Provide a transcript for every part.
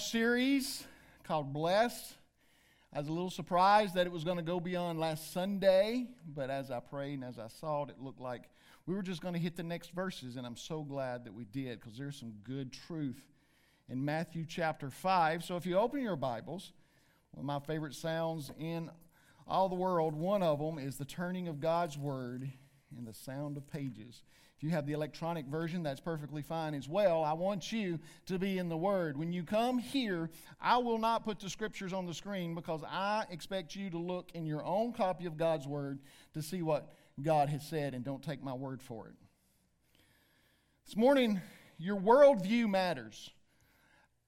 series called Blessed. I was a little surprised that it was going to go beyond last Sunday, but as I prayed and as I saw it, it looked like we were just going to hit the next verses, and I'm so glad that we did because there's some good truth in Matthew chapter 5. So if you open your Bibles, one of my favorite sounds in all the world, one of them is the turning of God's Word and the sound of pages. If you have the electronic version, that's perfectly fine as well. I want you to be in the Word. When you come here, I will not put the scriptures on the screen because I expect you to look in your own copy of God's Word to see what God has said and don't take my word for it. This morning, your worldview matters.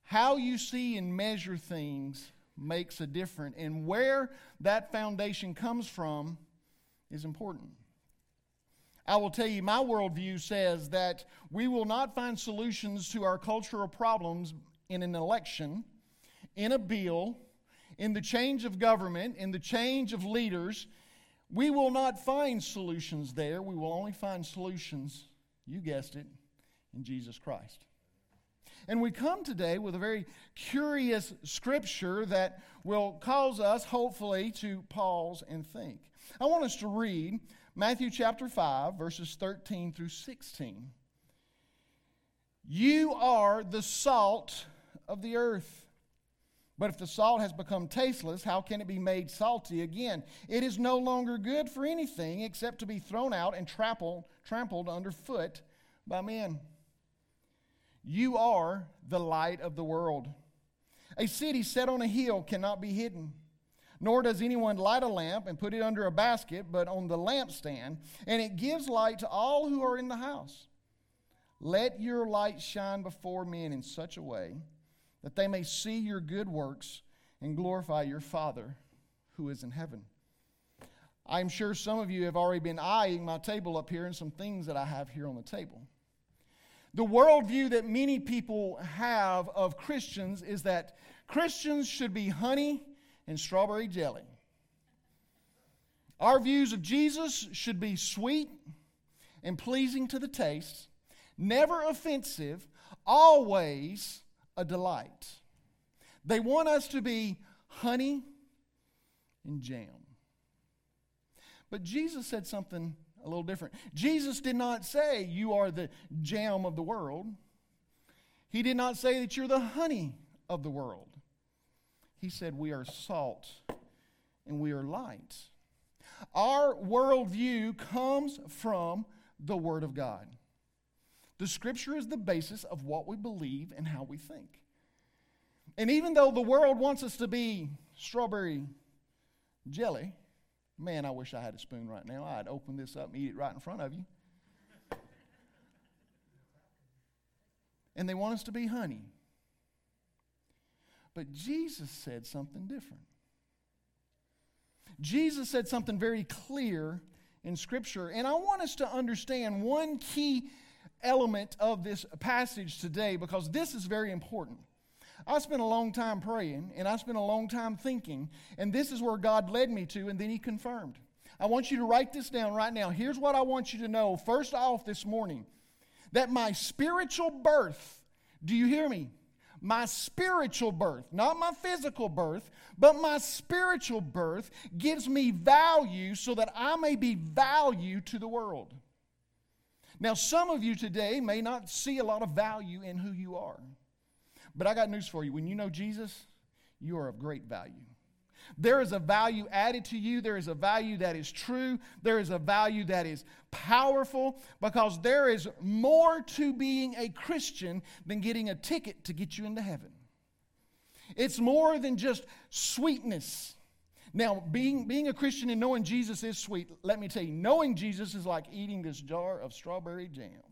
How you see and measure things makes a difference, and where that foundation comes from is important. I will tell you, my worldview says that we will not find solutions to our cultural problems in an election, in a bill, in the change of government, in the change of leaders. We will not find solutions there. We will only find solutions, you guessed it, in Jesus Christ. And we come today with a very curious scripture that will cause us, hopefully, to pause and think. I want us to read Matthew chapter 5, verses 13 through 16. You are the salt of the earth. But if the salt has become tasteless, how can it be made salty again? It is no longer good for anything except to be thrown out and trampled, trampled underfoot by men. You are the light of the world. A city set on a hill cannot be hidden. Nor does anyone light a lamp and put it under a basket, but on the lampstand, and it gives light to all who are in the house. Let your light shine before men in such a way that they may see your good works and glorify your Father who is in heaven. I'm sure some of you have already been eyeing my table up here and some things that I have here on the table. The worldview that many people have of Christians is that Christians should be honey and strawberry jelly. Our views of Jesus should be sweet and pleasing to the taste, never offensive, always a delight. They want us to be honey and jam. But Jesus said something a little different. Jesus did not say, You are the jam of the world. He did not say that you're the honey of the world. He said, We are salt and we are light. Our worldview comes from the Word of God. The Scripture is the basis of what we believe and how we think. And even though the world wants us to be strawberry jelly, man, I wish I had a spoon right now. I'd open this up and eat it right in front of you. And they want us to be honey. But Jesus said something different. Jesus said something very clear in Scripture. And I want us to understand one key element of this passage today because this is very important. I spent a long time praying and I spent a long time thinking, and this is where God led me to, and then He confirmed. I want you to write this down right now. Here's what I want you to know first off this morning that my spiritual birth, do you hear me? My spiritual birth, not my physical birth, but my spiritual birth gives me value so that I may be value to the world. Now, some of you today may not see a lot of value in who you are, but I got news for you. When you know Jesus, you are of great value. There is a value added to you. There is a value that is true. There is a value that is powerful because there is more to being a Christian than getting a ticket to get you into heaven. It's more than just sweetness. Now, being, being a Christian and knowing Jesus is sweet, let me tell you, knowing Jesus is like eating this jar of strawberry jam.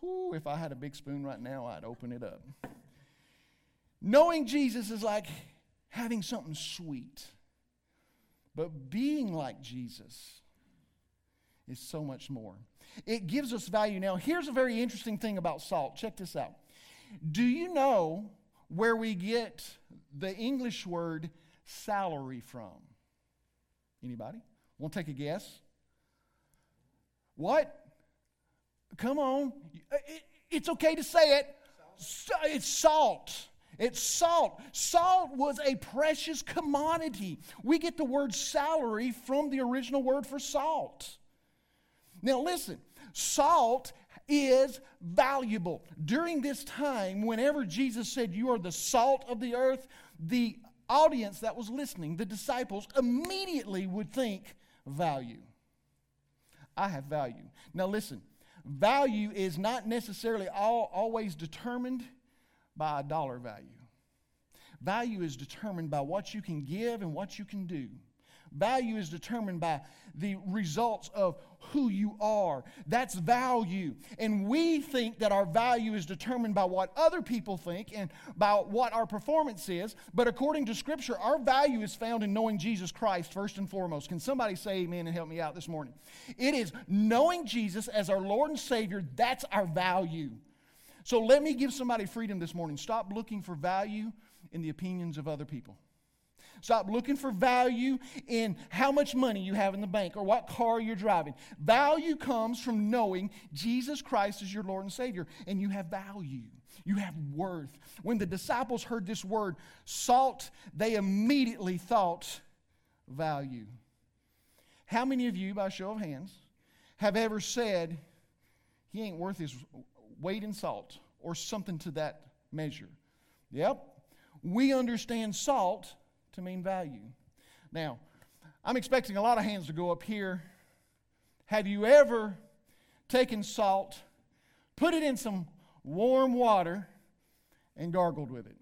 Whew, if I had a big spoon right now, I'd open it up. Knowing Jesus is like having something sweet. But being like Jesus is so much more. It gives us value. Now, here's a very interesting thing about salt. Check this out. Do you know where we get the English word salary from? Anybody? Want to take a guess? What? Come on. It's okay to say it. It's salt. It's salt. Salt was a precious commodity. We get the word salary from the original word for salt. Now, listen, salt is valuable. During this time, whenever Jesus said, You are the salt of the earth, the audience that was listening, the disciples, immediately would think value. I have value. Now, listen, value is not necessarily all, always determined by a dollar value. Value is determined by what you can give and what you can do. Value is determined by the results of who you are. That's value. And we think that our value is determined by what other people think and by what our performance is. But according to Scripture, our value is found in knowing Jesus Christ first and foremost. Can somebody say amen and help me out this morning? It is knowing Jesus as our Lord and Savior, that's our value. So let me give somebody freedom this morning. Stop looking for value in the opinions of other people. Stop looking for value in how much money you have in the bank or what car you're driving. Value comes from knowing Jesus Christ is your Lord and Savior, and you have value. You have worth. When the disciples heard this word, salt, they immediately thought value. How many of you, by show of hands, have ever said, He ain't worth his weight in salt or something to that measure? Yep. We understand salt to mean value. Now, I'm expecting a lot of hands to go up here. Have you ever taken salt, put it in some warm water, and gargled with it?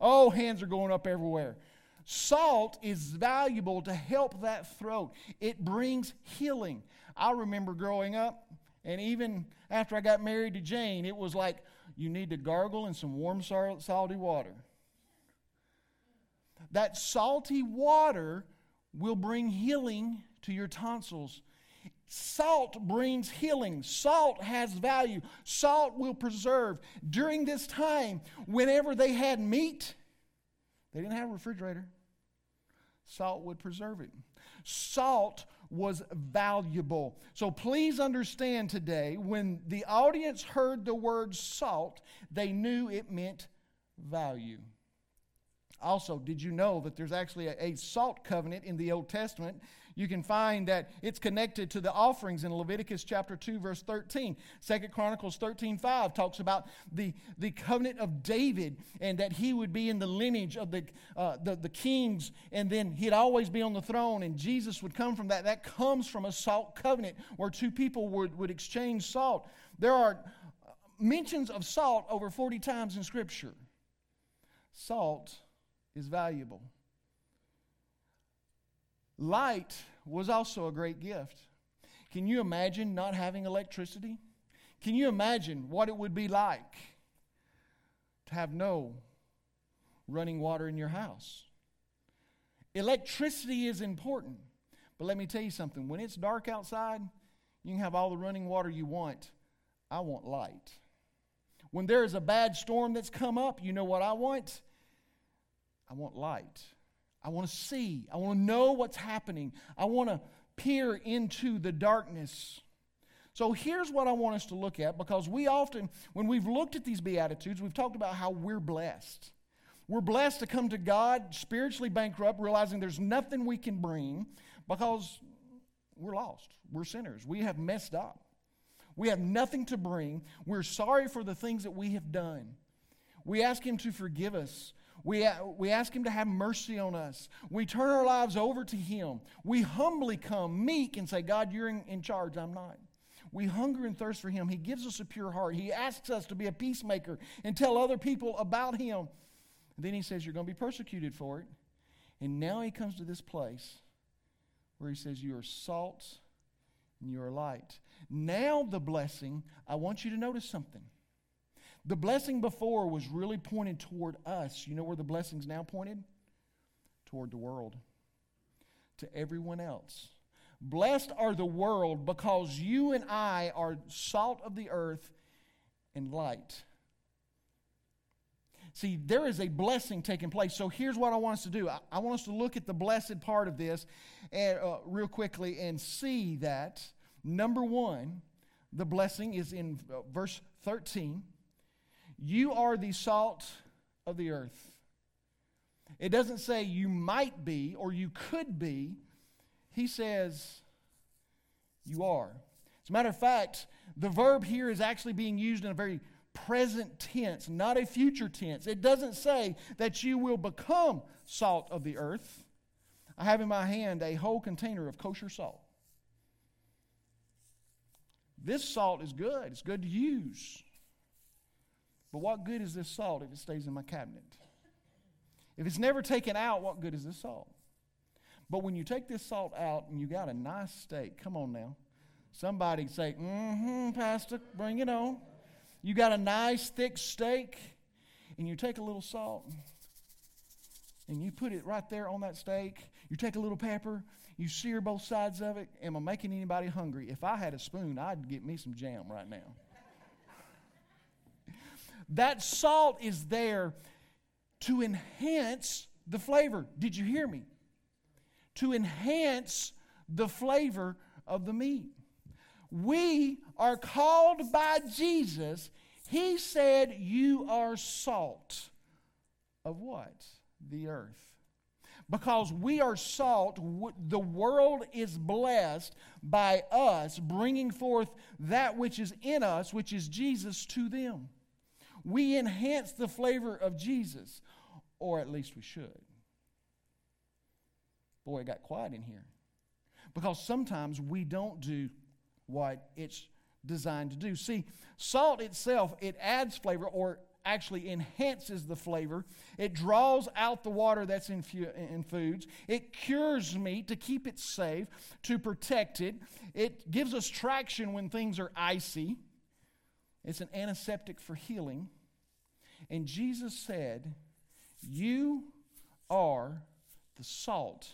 Oh, hands are going up everywhere. Salt is valuable to help that throat. It brings healing. I remember growing up, and even after I got married to Jane, it was like you need to gargle in some warm, salty water that salty water will bring healing to your tonsils. Salt brings healing. Salt has value. Salt will preserve. During this time, whenever they had meat, they didn't have a refrigerator. Salt would preserve it. Salt was valuable. So please understand today when the audience heard the word salt, they knew it meant value. Also, did you know that there's actually a, a, salt covenant in the Old Testament? You can find that it's connected to the offerings in Leviticus chapter 2, verse 13. Second Chronicles 13, 5 talks about the, the covenant of David and that he would be in the lineage of the, uh, the, the kings and then he'd always be on the throne and Jesus would come from that. That comes from a salt covenant where two people would, would exchange salt. There are mentions of salt over 40 times in Scripture. Salt is valuable. Light was also a great gift. Can you imagine not having electricity? Can you imagine what it would be like to have no running water in your house? Electricity is important, but let me tell you something. When it's dark outside, you can have all the running water you want. I want light. When there is a bad storm that's come up, you know what I want? I want light. I want to see. I want to know what's happening. I want to peer into the darkness. So here's what I want us to look at because we often, when we've looked at these Beatitudes, we've talked about how we're blessed. We're blessed to come to God spiritually bankrupt, realizing there's nothing we can bring because we're lost. We're sinners. We have messed up. We have nothing to bring. We're sorry for the things that we have done. We ask Him to forgive us. We, we ask Him to have mercy on us. We turn our lives over to Him. We humbly come, meek, and say, God, you're in, in charge. I'm not. We hunger and thirst for Him. He gives us a pure heart. He asks us to be a peacemaker and tell other people about Him. And then He says, You're going to be persecuted for it. And now He comes to this place where He says, You are salt and you are light. Now, the blessing, I want you to notice something. The blessing before was really pointed toward us. You know where the blessing's now pointed? Toward the world, to everyone else. Blessed are the world because you and I are salt of the earth and light. See, there is a blessing taking place. So here's what I want us to do. I, want us to look at the blessed part of this and, uh, real quickly and see that, number one, the blessing is in uh, verse 13. You are the salt of the earth. It doesn't say you might be or you could be. He says you are. As a matter of fact, the verb here is actually being used in a very present tense, not a future tense. It doesn't say that you will become salt of the earth. I have in my hand a whole container of kosher salt. This salt is good, it's good to use. But what good is this salt if it stays in my cabinet? If it's never taken out, what good is this salt? But when you take this salt out and you got a nice steak, come on now. Somebody say, mm hmm, Pastor, bring it on. You got a nice thick steak, and you take a little salt and you put it right there on that steak. You take a little pepper, you sear both sides of it. Am I making anybody hungry? If I had a spoon, I'd get me some jam right now. That salt is there to enhance the flavor. Did you hear me? To enhance the flavor of the meat. We are called by Jesus. He said, You are salt of what? The earth. Because we are salt, the world is blessed by us bringing forth that which is in us, which is Jesus, to them. We enhance the flavor of Jesus, or at least we should. Boy, it got quiet in here. Because sometimes we don't do what it's designed to do. See, salt itself, it adds flavor or actually enhances the flavor. It draws out the water that's in, fu- in foods. It cures meat to keep it safe, to protect it. It gives us traction when things are icy. It's an antiseptic for healing. And Jesus said, You are the salt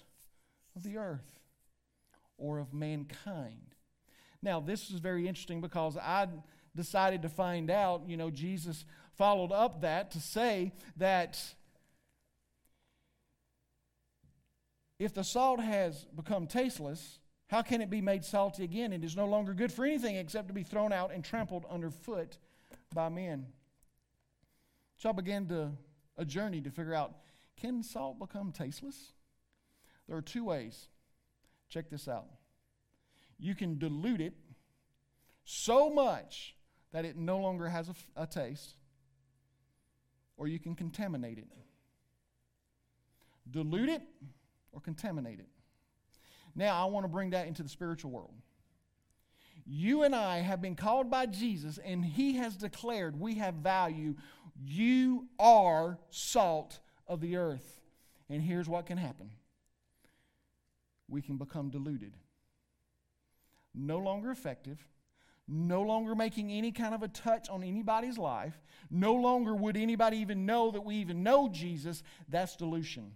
of the earth or of mankind. Now, this is very interesting because I decided to find out, you know, Jesus followed up that to say that if the salt has become tasteless, how can it be made salty again? It is no longer good for anything except to be thrown out and trampled underfoot by men. So I began to a journey to figure out can salt become tasteless? There are two ways. Check this out you can dilute it so much that it no longer has a, a taste, or you can contaminate it. Dilute it or contaminate it. Now, I want to bring that into the spiritual world. You and I have been called by Jesus, and He has declared we have value. You are salt of the earth. And here's what can happen we can become diluted no longer effective, no longer making any kind of a touch on anybody's life, no longer would anybody even know that we even know Jesus, that's dilution.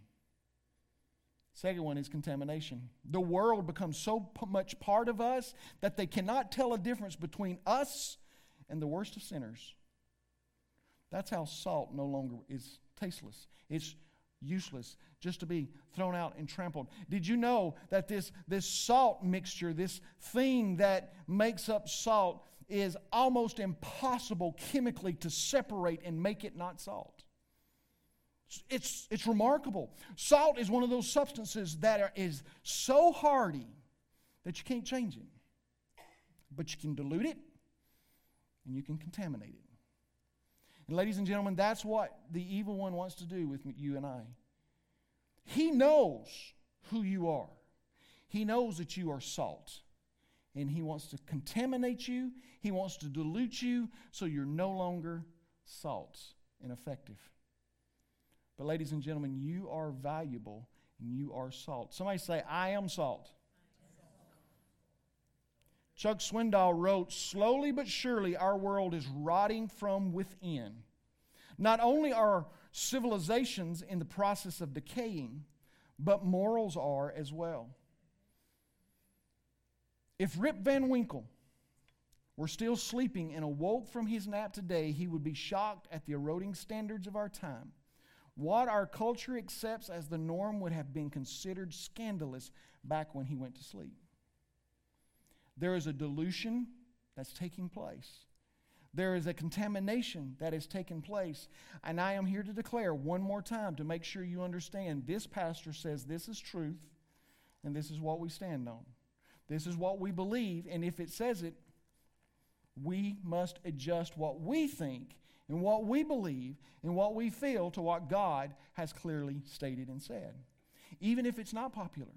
Second one is contamination. The world becomes so much part of us that they cannot tell a difference between us and the worst of sinners. That's how salt no longer is tasteless. It's useless just to be thrown out and trampled. Did you know that this, this salt mixture, this thing that makes up salt, is almost impossible chemically to separate and make it not salt? It's, it's remarkable. Salt is one of those substances that are, is so hardy that you can't change it. But you can dilute it and you can contaminate it. And, ladies and gentlemen, that's what the evil one wants to do with you and I. He knows who you are, He knows that you are salt. And He wants to contaminate you, He wants to dilute you so you're no longer salt and effective. But, ladies and gentlemen, you are valuable and you are salt. Somebody say, I am salt. Chuck Swindoll wrote, Slowly but surely our world is rotting from within. Not only are civilizations in the process of decaying, but morals are as well. If Rip Van Winkle were still sleeping and awoke from his nap today, he would be shocked at the eroding standards of our time. What our culture accepts as the norm would have been considered scandalous back when he went to sleep. There is a dilution that's taking place. There is a contamination that has taken place. And I am here to declare one more time to make sure you understand this pastor says this is truth and this is what we stand on. This is what we believe. And if it says it, we must adjust what we think and what we believe and what we feel to what God has clearly stated and said, even if it's not popular.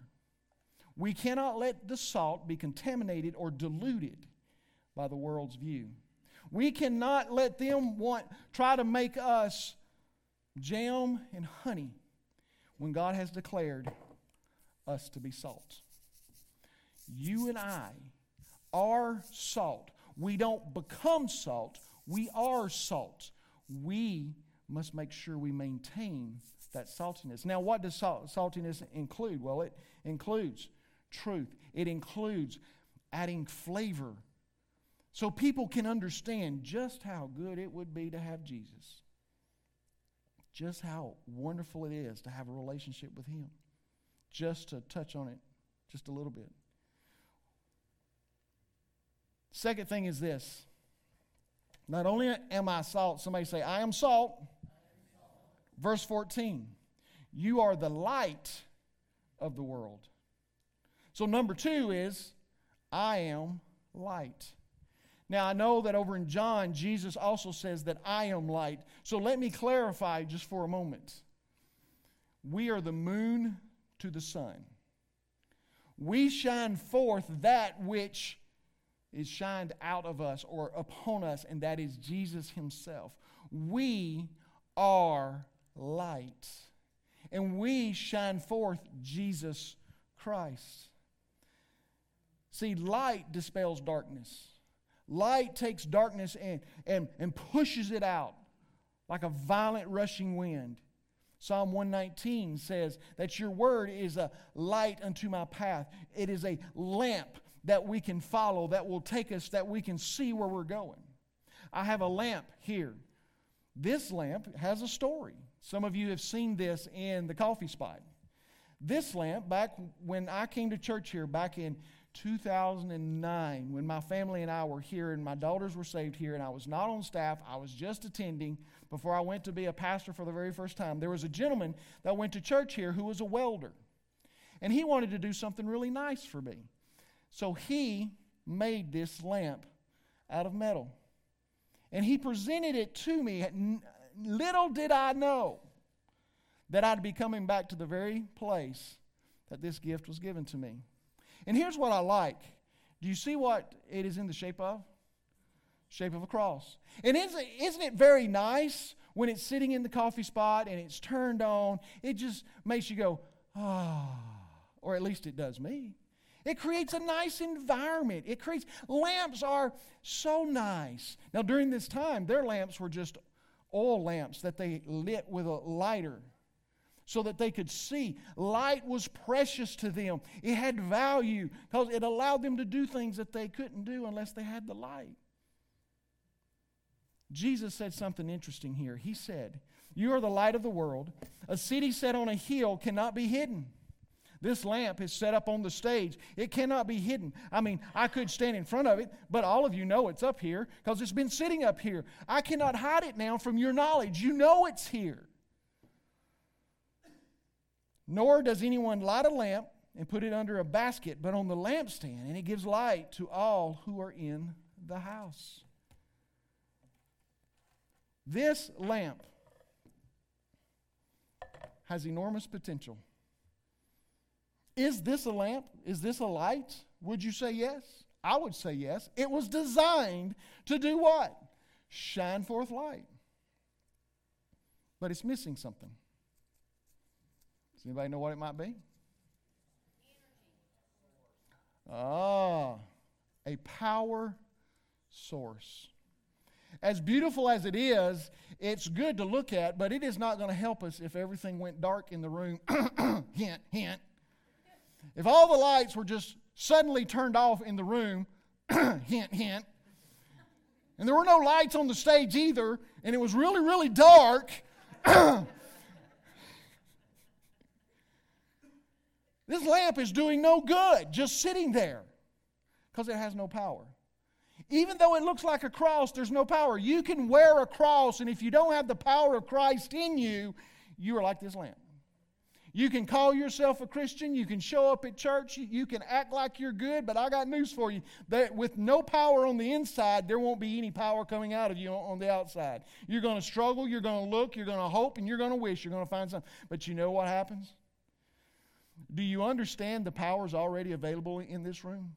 We cannot let the salt be contaminated or diluted by the world's view. We cannot let them want try to make us jam and honey when God has declared us to be salt. You and I are salt. We don't become salt, we are salt. We must make sure we maintain that saltiness. Now, what does salt, saltiness include? Well, it includes truth, it includes adding flavor so people can understand just how good it would be to have Jesus, just how wonderful it is to have a relationship with Him. Just to touch on it just a little bit. Second thing is this. Not only am I salt, somebody say, I am salt. Verse 14, you are the light of the world. So, number two is, I am light. Now, I know that over in John, Jesus also says that I am light. So let me clarify just for a moment. We are the moon to the sun. We shine forth that which is shined out of us or upon us, and that is Jesus Himself. We are light, and we shine forth Jesus Christ. See, light dispels darkness. Light takes darkness and, and, and pushes it out like a violent rushing wind. Psalm 119 says that your word is a light unto my path. It is a lamp that we can follow, that will take us, that we can see where we're going. I have a lamp here. This lamp has a story. Some of you have seen this in the coffee spot. This lamp, back when I came to church here back in 2009 when my family and I were here and my daughters were saved here and I was not on staff. I was just attending before I went to be a pastor for the very first time. There was a gentleman that went to church here who was a welder. And he wanted to do something really nice for me. So he made this lamp out of metal. And he presented it to me. Little did I know that I'd be coming back to the very place that this gift was given to me. And here's what I like. Do you see what it is in the shape of? Shape of a cross. And isn't, isn't it very nice when it's sitting in the coffee spot and it's turned on? It just makes you go, ah, oh, or at least it does me. It creates a nice environment. It creates lamps are so nice. Now during this time, their lamps were just oil lamps that they lit with a lighter so that they could see. Light was precious to them, it had value because it allowed them to do things that they couldn't do unless they had the light. Jesus said something interesting here. He said, You are the light of the world. A city set on a hill cannot be hidden. This lamp is set up on the stage. It cannot be hidden. I mean, I could stand in front of it, but all of you know it's up here because it's been sitting up here. I cannot hide it now from your knowledge. You know it's here. Nor does anyone light a lamp and put it under a basket, but on the lampstand, and it gives light to all who are in the house. This lamp has enormous potential. Is this a lamp? Is this a light? Would you say yes? I would say yes. It was designed to do what? Shine forth light. But it's missing something. Does anybody know what it might be? Ah, a power source. As beautiful as it is, it's good to look at, but it is not going to help us if everything went dark in the room. hint, hint. If all the lights were just suddenly turned off in the room, hint, hint, and there were no lights on the stage either, and it was really, really dark, This lamp is doing no good just sitting there because it has no power. Even though it looks like a cross, there's no power. You can wear a cross, and if you don't have the power of Christ in you, you are like this lamp. You can call yourself a Christian. You can show up at church. You can act like you're good, but I got news for you. That with no power on the inside, there won't be any power coming out of you on the outside. You're going to struggle. You're going to look. You're going to hope, and you're going to wish. You're going to find something. But you know what happens? Do you understand the power is already available in this room?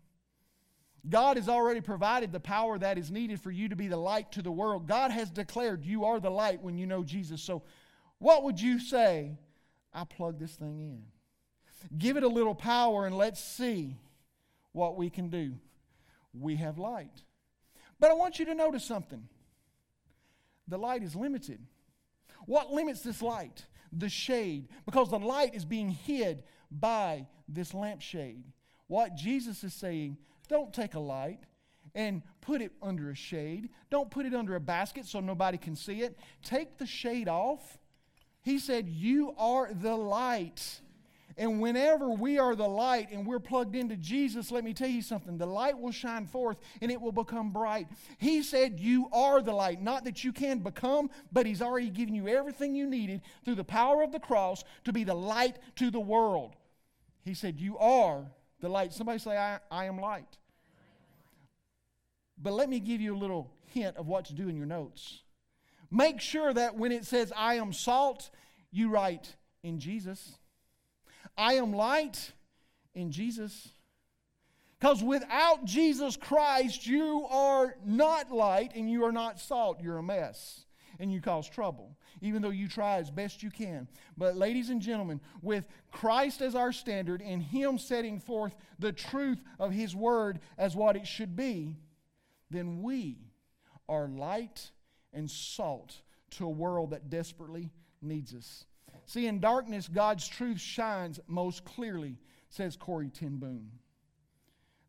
God has already provided the power that is needed for you to be the light to the world. God has declared you are the light when you know Jesus. So, what would you say I plug this thing in. Give it a little power and let's see what we can do. We have light. But I want you to notice something the light is limited. What limits this light? The shade, because the light is being hid by this lampshade. What Jesus is saying, don't take a light and put it under a shade. Don't put it under a basket so nobody can see it. Take the shade off he said, You are the light. And whenever we are the light and we're plugged into Jesus, let me tell you something the light will shine forth and it will become bright. He said, You are the light. Not that you can become, but He's already given you everything you needed through the power of the cross to be the light to the world. He said, You are the light. Somebody say, I, I am light. But let me give you a little hint of what to do in your notes. Make sure that when it says, I am salt, you write in Jesus. I am light in Jesus. Because without Jesus Christ, you are not light and you are not salt. You're a mess and you cause trouble, even though you try as best you can. But, ladies and gentlemen, with Christ as our standard and Him setting forth the truth of His Word as what it should be, then we are light and salt to a world that desperately needs us. See, in darkness, God's truth shines most clearly, says Corrie ten Boom.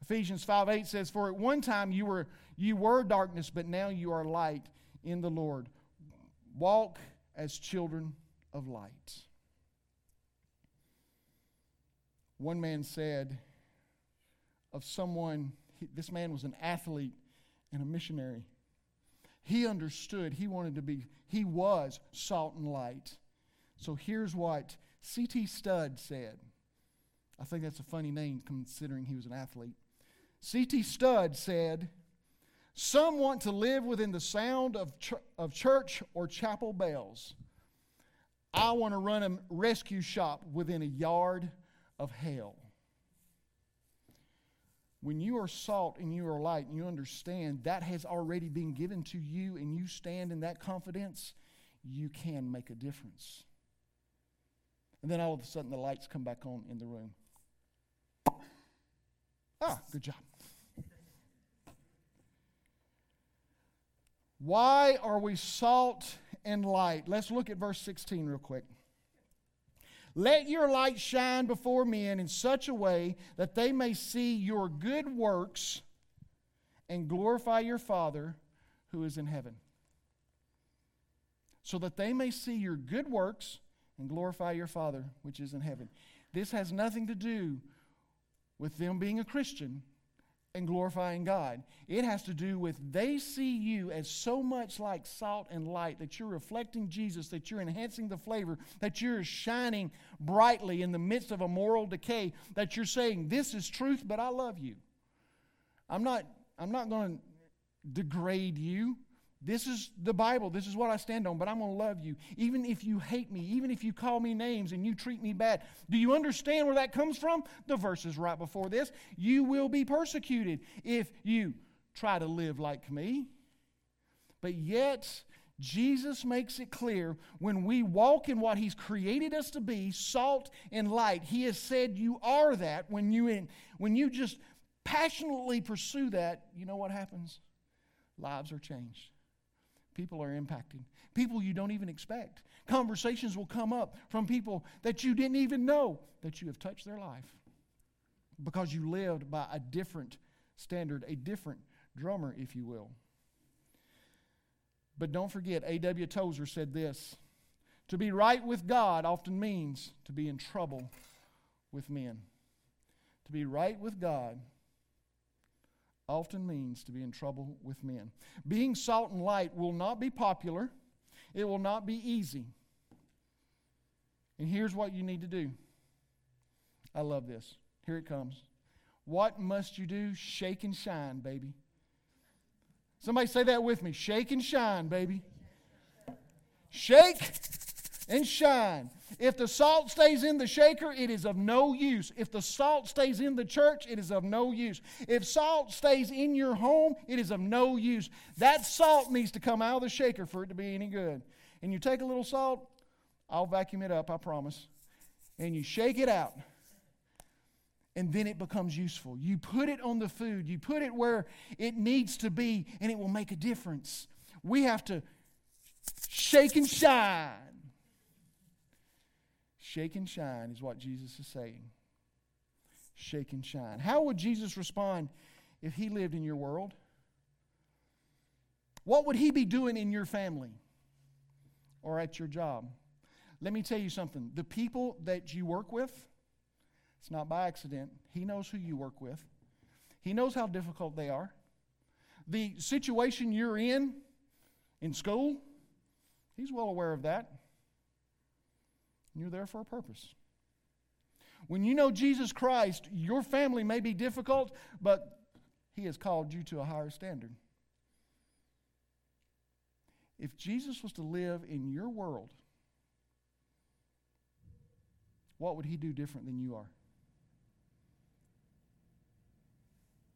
Ephesians 5 8 says, For at one time you were, you were darkness, but now you are light in the Lord. Walk as children of light. One man said of someone, this man was an athlete and a missionary. He understood. He wanted to be, he was salt and light. So here's what C.T. Studd said. I think that's a funny name considering he was an athlete. C.T. Studd said, Some want to live within the sound of, ch- of church or chapel bells. I want to run a rescue shop within a yard of hell. When you are salt and you are light and you understand that has already been given to you and you stand in that confidence, you can make a difference. And then all of a sudden the lights come back on in the room. Ah, good job. Why are we salt and light? Let's look at verse 16 real quick. Let your light shine before men in such a way that they may see your good works and glorify your Father who is in heaven. So that they may see your good works and glorify your Father which is in heaven. This has nothing to do with them being a Christian and glorifying God. It has to do with they see you as so much like salt and light that you're reflecting Jesus, that you're enhancing the flavor, that you're shining brightly in the midst of a moral decay, that you're saying, This is truth, but I love you. I'm not, I'm not going to degrade you. This is the Bible. This is what I stand on, but I'm going to love you. Even if you hate me, even if you call me names and you treat me bad. Do you understand where that comes from? The verses right before this. You will be persecuted if you try to live like me. But yet, Jesus makes it clear when we walk in what He's created us to be, salt and light, He has said you are that. When you, in, when you just passionately pursue that, you know what happens? Lives are changed. People are impacting. People you don't even expect. Conversations will come up from people that you didn't even know that you have touched their life because you lived by a different standard, a different drummer, if you will. But don't forget, A.W. Tozer said this To be right with God often means to be in trouble with men. To be right with God often means to be in trouble with men. Being salt and light will not be popular, it will not be easy. And here's what you need to do. I love this. Here it comes. What must you do? Shake and shine, baby. Somebody say that with me. Shake and shine, baby. Shake and shine. If the salt stays in the shaker, it is of no use. If the salt stays in the church, it is of no use. If salt stays in your home, it is of no use. That salt needs to come out of the shaker for it to be any good. And you take a little salt, I'll vacuum it up, I promise. And you shake it out. And then it becomes useful. You put it on the food, you put it where it needs to be, and it will make a difference. We have to shake and shine. Shake and shine is what Jesus is saying. Shake and shine. How would Jesus respond if he lived in your world? What would he be doing in your family or at your job? Let me tell you something. The people that you work with, it's not by accident. He knows who you work with, He knows how difficult they are. The situation you're in in school, He's well aware of that. You're there for a purpose. When you know Jesus Christ, your family may be difficult, but He has called you to a higher standard. If Jesus was to live in your world, what would He do different than you are?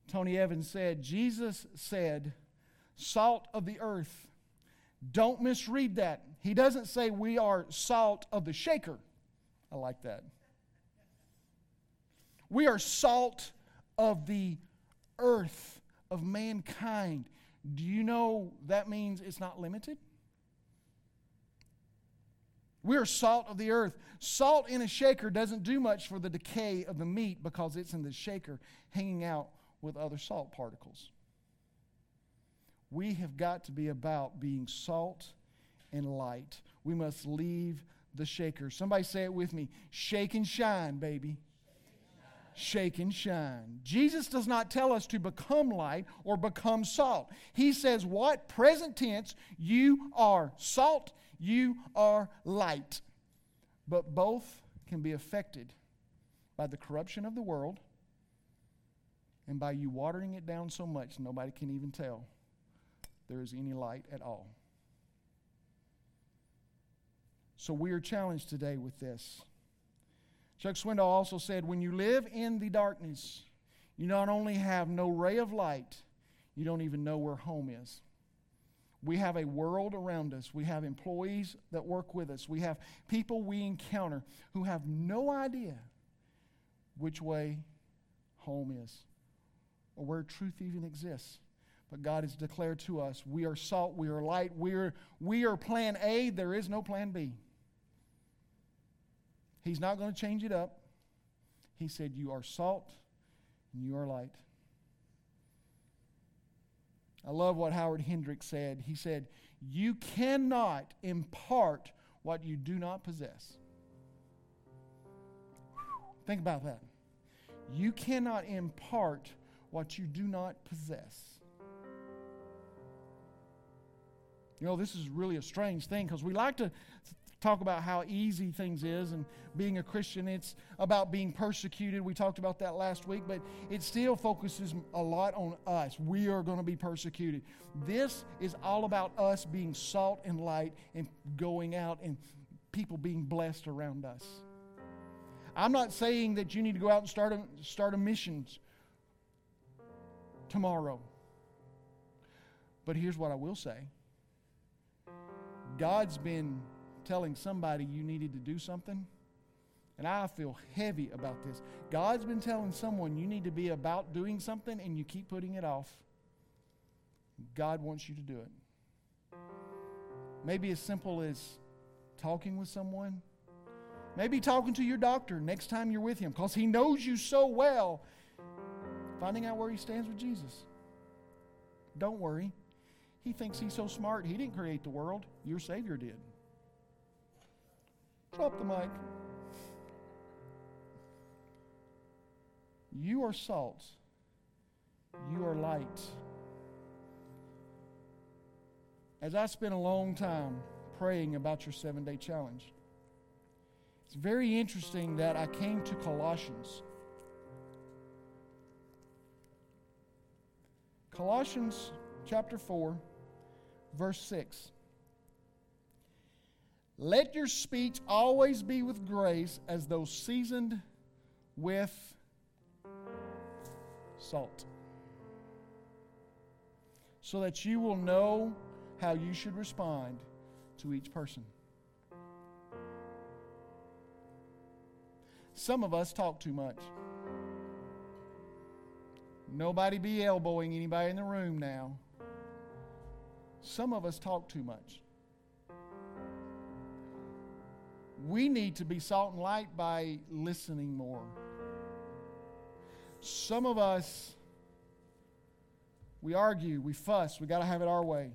Tony Evans said, Jesus said, salt of the earth. Don't misread that. He doesn't say we are salt of the shaker. I like that. We are salt of the earth, of mankind. Do you know that means it's not limited? We are salt of the earth. Salt in a shaker doesn't do much for the decay of the meat because it's in the shaker hanging out with other salt particles. We have got to be about being salt and light. We must leave the shaker. Somebody say it with me shake and shine, baby. Shake and shine. Jesus does not tell us to become light or become salt. He says, What? Present tense, you are salt, you are light. But both can be affected by the corruption of the world and by you watering it down so much, nobody can even tell there is any light at all. So we are challenged today with this. Chuck Swindoll also said when you live in the darkness, you not only have no ray of light, you don't even know where home is. We have a world around us. We have employees that work with us. We have people we encounter who have no idea which way home is or where truth even exists. But God has declared to us we are salt, we are light, we are, we are plan A, there is no plan B. He's not going to change it up. He said, You are salt and you are light. I love what Howard Hendricks said. He said, You cannot impart what you do not possess. Think about that. You cannot impart what you do not possess. You know, this is really a strange thing because we like to talk about how easy things is and being a Christian. It's about being persecuted. We talked about that last week, but it still focuses a lot on us. We are going to be persecuted. This is all about us being salt and light and going out and people being blessed around us. I'm not saying that you need to go out and start a, start a missions tomorrow. But here's what I will say God's been telling somebody you needed to do something, and I feel heavy about this. God's been telling someone you need to be about doing something, and you keep putting it off. God wants you to do it. Maybe as simple as talking with someone. Maybe talking to your doctor next time you're with him because he knows you so well finding out where he stands with Jesus. Don't worry. He thinks he's so smart, he didn't create the world. Your Savior did. Drop the mic. You are salt. You are light. As I spent a long time praying about your seven day challenge, it's very interesting that I came to Colossians. Colossians chapter 4, verse 6. Let your speech always be with grace, as though seasoned with salt, so that you will know how you should respond to each person. Some of us talk too much. Nobody be elbowing anybody in the room now. Some of us talk too much. We need to be salt and light by listening more. Some of us, we argue, we fuss, we got to have it our way.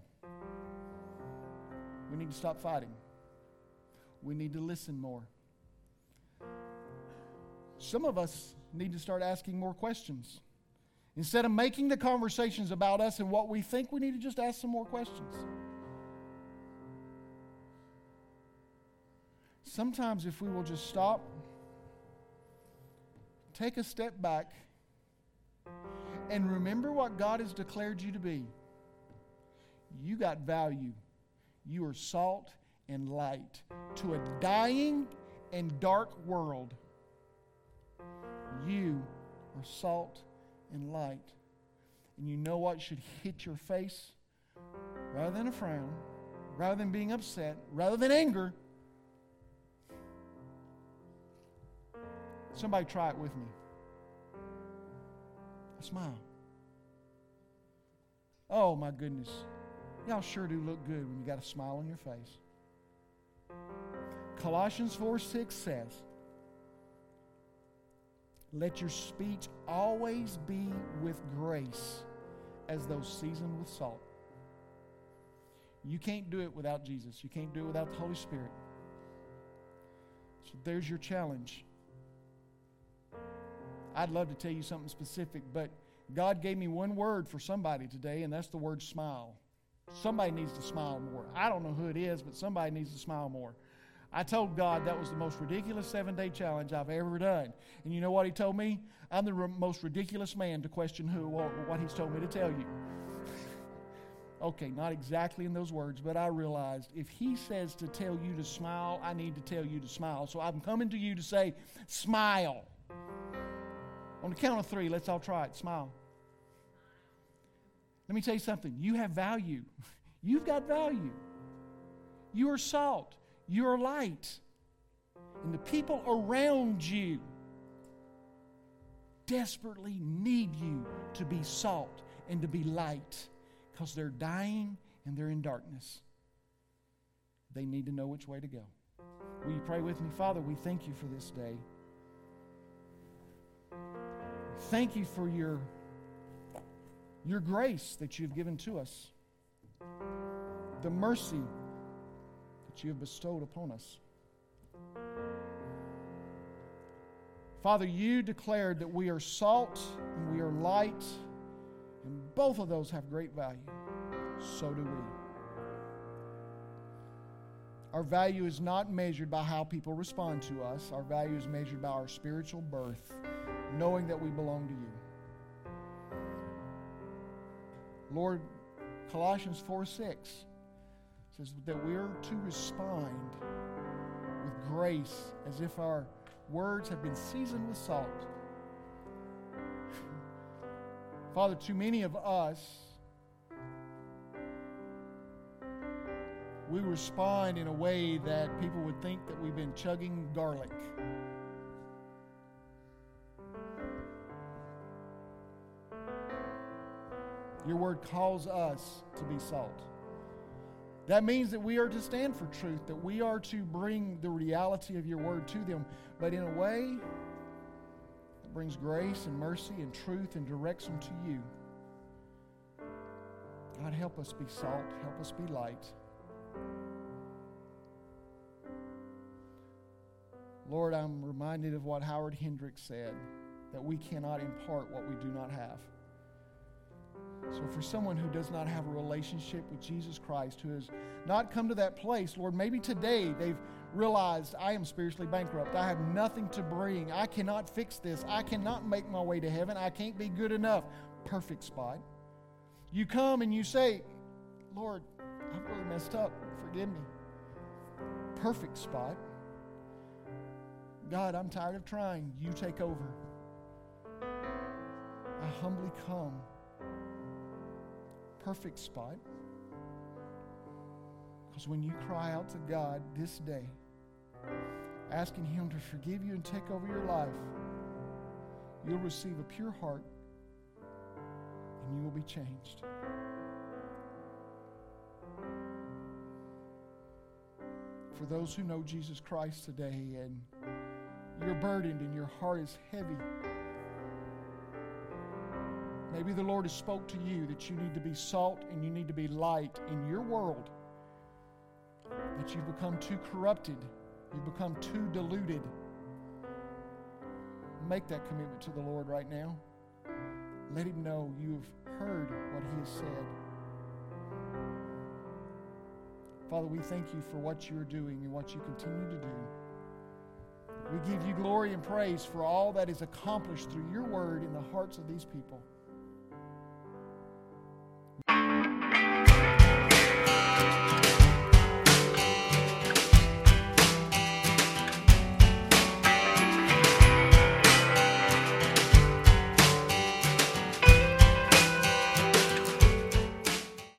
We need to stop fighting. We need to listen more. Some of us need to start asking more questions. Instead of making the conversations about us and what we think, we need to just ask some more questions. Sometimes, if we will just stop, take a step back, and remember what God has declared you to be, you got value. You are salt and light to a dying and dark world. You are salt and light. And you know what should hit your face? Rather than a frown, rather than being upset, rather than anger, somebody try it with me. A smile. Oh my goodness. Y'all sure do look good when you got a smile on your face. Colossians 4 6 says, Let your speech always be with grace, as though seasoned with salt. You can't do it without Jesus. You can't do it without the Holy Spirit. So there's your challenge. I'd love to tell you something specific, but God gave me one word for somebody today, and that's the word smile. Somebody needs to smile more. I don't know who it is, but somebody needs to smile more. I told God that was the most ridiculous seven day challenge I've ever done. And you know what He told me? I'm the most ridiculous man to question who or what He's told me to tell you. okay, not exactly in those words, but I realized if He says to tell you to smile, I need to tell you to smile. So I'm coming to you to say, smile. On the count of three, let's all try it. Smile. Let me tell you something. You have value. You've got value. You are salt. You are light. And the people around you desperately need you to be salt and to be light because they're dying and they're in darkness. They need to know which way to go. Will you pray with me? Father, we thank you for this day. Thank you for your your grace that you've given to us, the mercy that you have bestowed upon us. Father, you declared that we are salt and we are light, and both of those have great value. So do we. Our value is not measured by how people respond to us. Our value is measured by our spiritual birth, knowing that we belong to you. Lord, Colossians 4 6 says that we are to respond with grace as if our words have been seasoned with salt. Father, too many of us, we respond in a way that people would think that we've been chugging garlic. Your word calls us to be salt. That means that we are to stand for truth, that we are to bring the reality of your word to them, but in a way that brings grace and mercy and truth and directs them to you. God, help us be salt, help us be light. Lord, I'm reminded of what Howard Hendricks said that we cannot impart what we do not have. So, for someone who does not have a relationship with Jesus Christ, who has not come to that place, Lord, maybe today they've realized I am spiritually bankrupt. I have nothing to bring. I cannot fix this. I cannot make my way to heaven. I can't be good enough. Perfect spot. You come and you say, Lord, I've really messed up. Forgive me. Perfect spot. God, I'm tired of trying. You take over. I humbly come. Perfect spot. Because when you cry out to God this day, asking Him to forgive you and take over your life, you'll receive a pure heart and you will be changed. For those who know Jesus Christ today and you're burdened and your heart is heavy, maybe the Lord has spoke to you that you need to be salt and you need to be light in your world, that you've become too corrupted, you've become too deluded. Make that commitment to the Lord right now. Let Him know you've heard what He has said. Father, we thank you for what you're doing and what you continue to do. We give you glory and praise for all that is accomplished through your word in the hearts of these people.